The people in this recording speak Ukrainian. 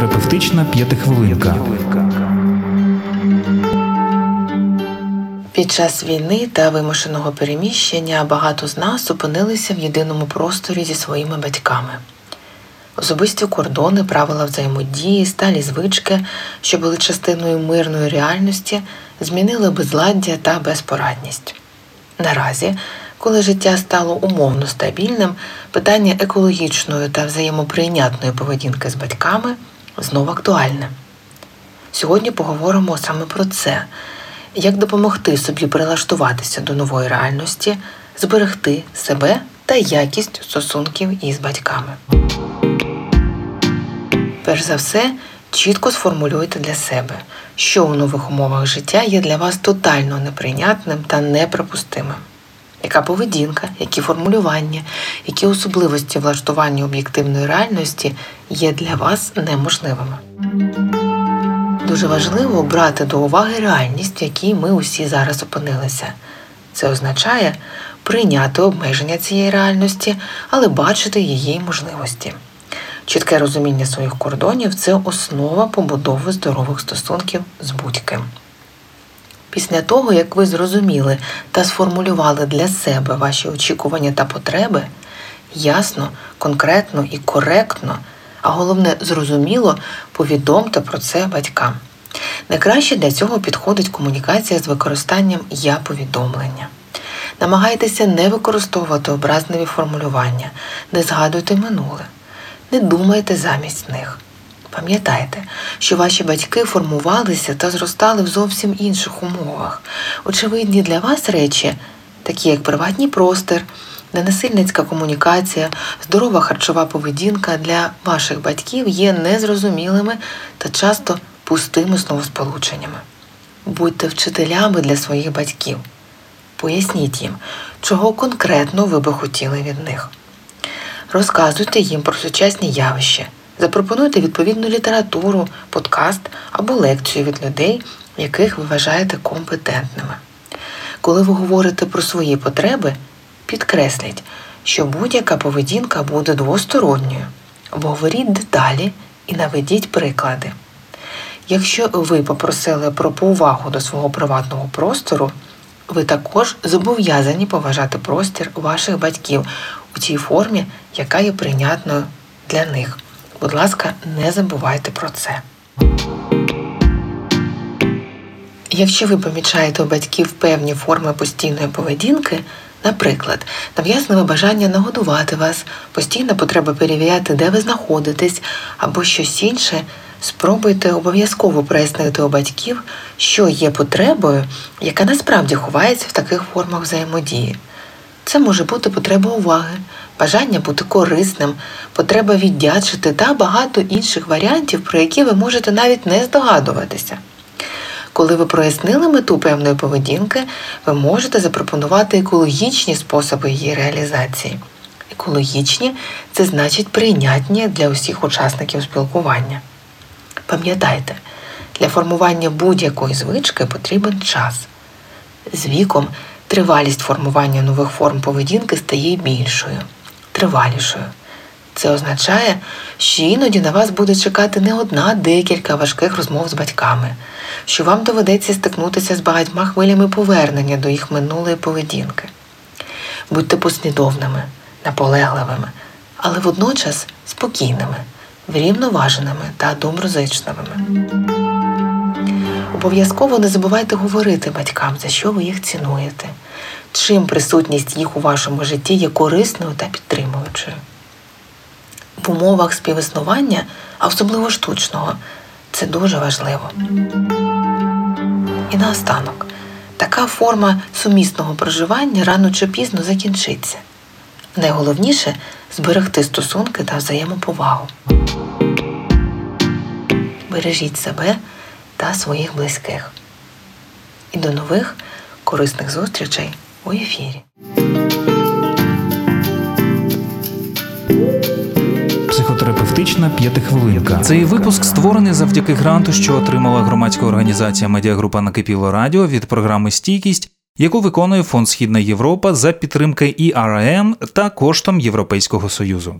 Психотерапевтична п'ятихвилинка. Під час війни та вимушеного переміщення багато з нас опинилися в єдиному просторі зі своїми батьками. Особисті кордони, правила взаємодії, сталі звички, що були частиною мирної реальності, змінили безладдя та безпорадність. Наразі, коли життя стало умовно стабільним, питання екологічної та взаємоприйнятної поведінки з батьками знову актуальне. Сьогодні поговоримо саме про це, як допомогти собі прилаштуватися до нової реальності, зберегти себе та якість стосунків із батьками. Перш за все, чітко сформулюйте для себе, що у нових умовах життя є для вас тотально неприйнятним та неприпустимим. Яка поведінка, які формулювання, які особливості влаштування об'єктивної реальності є для вас неможливими. Дуже важливо брати до уваги реальність, в якій ми усі зараз опинилися. Це означає прийняти обмеження цієї реальності, але бачити її можливості. Чітке розуміння своїх кордонів це основа побудови здорових стосунків з будь-ким. Після того, як ви зрозуміли та сформулювали для себе ваші очікування та потреби, ясно, конкретно і коректно, а головне, зрозуміло, повідомте про це батькам. Найкраще для цього підходить комунікація з використанням я-повідомлення. Намагайтеся не використовувати образливі формулювання, не згадуйте минуле, не думайте замість них. Пам'ятайте, що ваші батьки формувалися та зростали в зовсім інших умовах. Очевидні для вас речі, такі як приватний простір, ненасильницька комунікація, здорова харчова поведінка для ваших батьків є незрозумілими та часто пустими словосполученнями. Будьте вчителями для своїх батьків. Поясніть їм, чого конкретно ви би хотіли від них. Розказуйте їм про сучасні явища, запропонуйте відповідну літературу, подкаст або лекцію від людей, яких ви вважаєте компетентними. Коли ви говорите про свої потреби, підкресліть, що будь-яка поведінка буде двосторонньою. Говоріть деталі і наведіть приклади. Якщо ви попросили про повагу до свого приватного простору, ви також зобов'язані поважати простір ваших батьків у тій формі, яка є прийнятною для них. Будь ласка, не забувайте про це. Якщо ви помічаєте у батьків певні форми постійної поведінки, наприклад, нав'язливе бажання нагодувати вас, постійна потреба перевіряти, де ви знаходитесь, або щось інше, спробуйте обов'язково прояснити у батьків, що є потребою, яка насправді ховається в таких формах взаємодії. Це може бути потреба уваги, бажання бути корисним, потреба віддячити та багато інших варіантів, про які ви можете навіть не здогадуватися. Коли ви прояснили мету певної поведінки, ви можете запропонувати екологічні способи її реалізації. Екологічні це значить прийнятні для усіх учасників спілкування. Пам'ятайте, для формування будь-якої звички потрібен час. З віком тривалість формування нових форм поведінки стає більшою, тривалішою. Це означає, що іноді на вас буде чекати не одна, декілька важких розмов з батьками, що вам доведеться стикнутися з багатьма хвилями повернення до їх минулої поведінки. Будьте послідовними, наполегливими, але водночас спокійними, врівноваженими та доброзичливими. Обов'язково не забувайте говорити батькам, за що ви їх цінуєте, чим присутність їх у вашому житті є корисною та підтримуючою. В умовах співіснування, а особливо штучного, це дуже важливо. І наостанок, така форма сумісного проживання рано чи пізно закінчиться. Найголовніше зберегти стосунки та взаємоповагу. Бережіть себе та своїх близьких. І до нових корисних зустрічей у ефірі. Психотерапевтична п'ятихвилинка. Цей випуск створений завдяки гранту, що отримала громадська організація Медіагрупа Накипіло Радіо від програми Стійкість, яку виконує Фонд Східна Європа за підтримки ІРМ та коштом Європейського Союзу.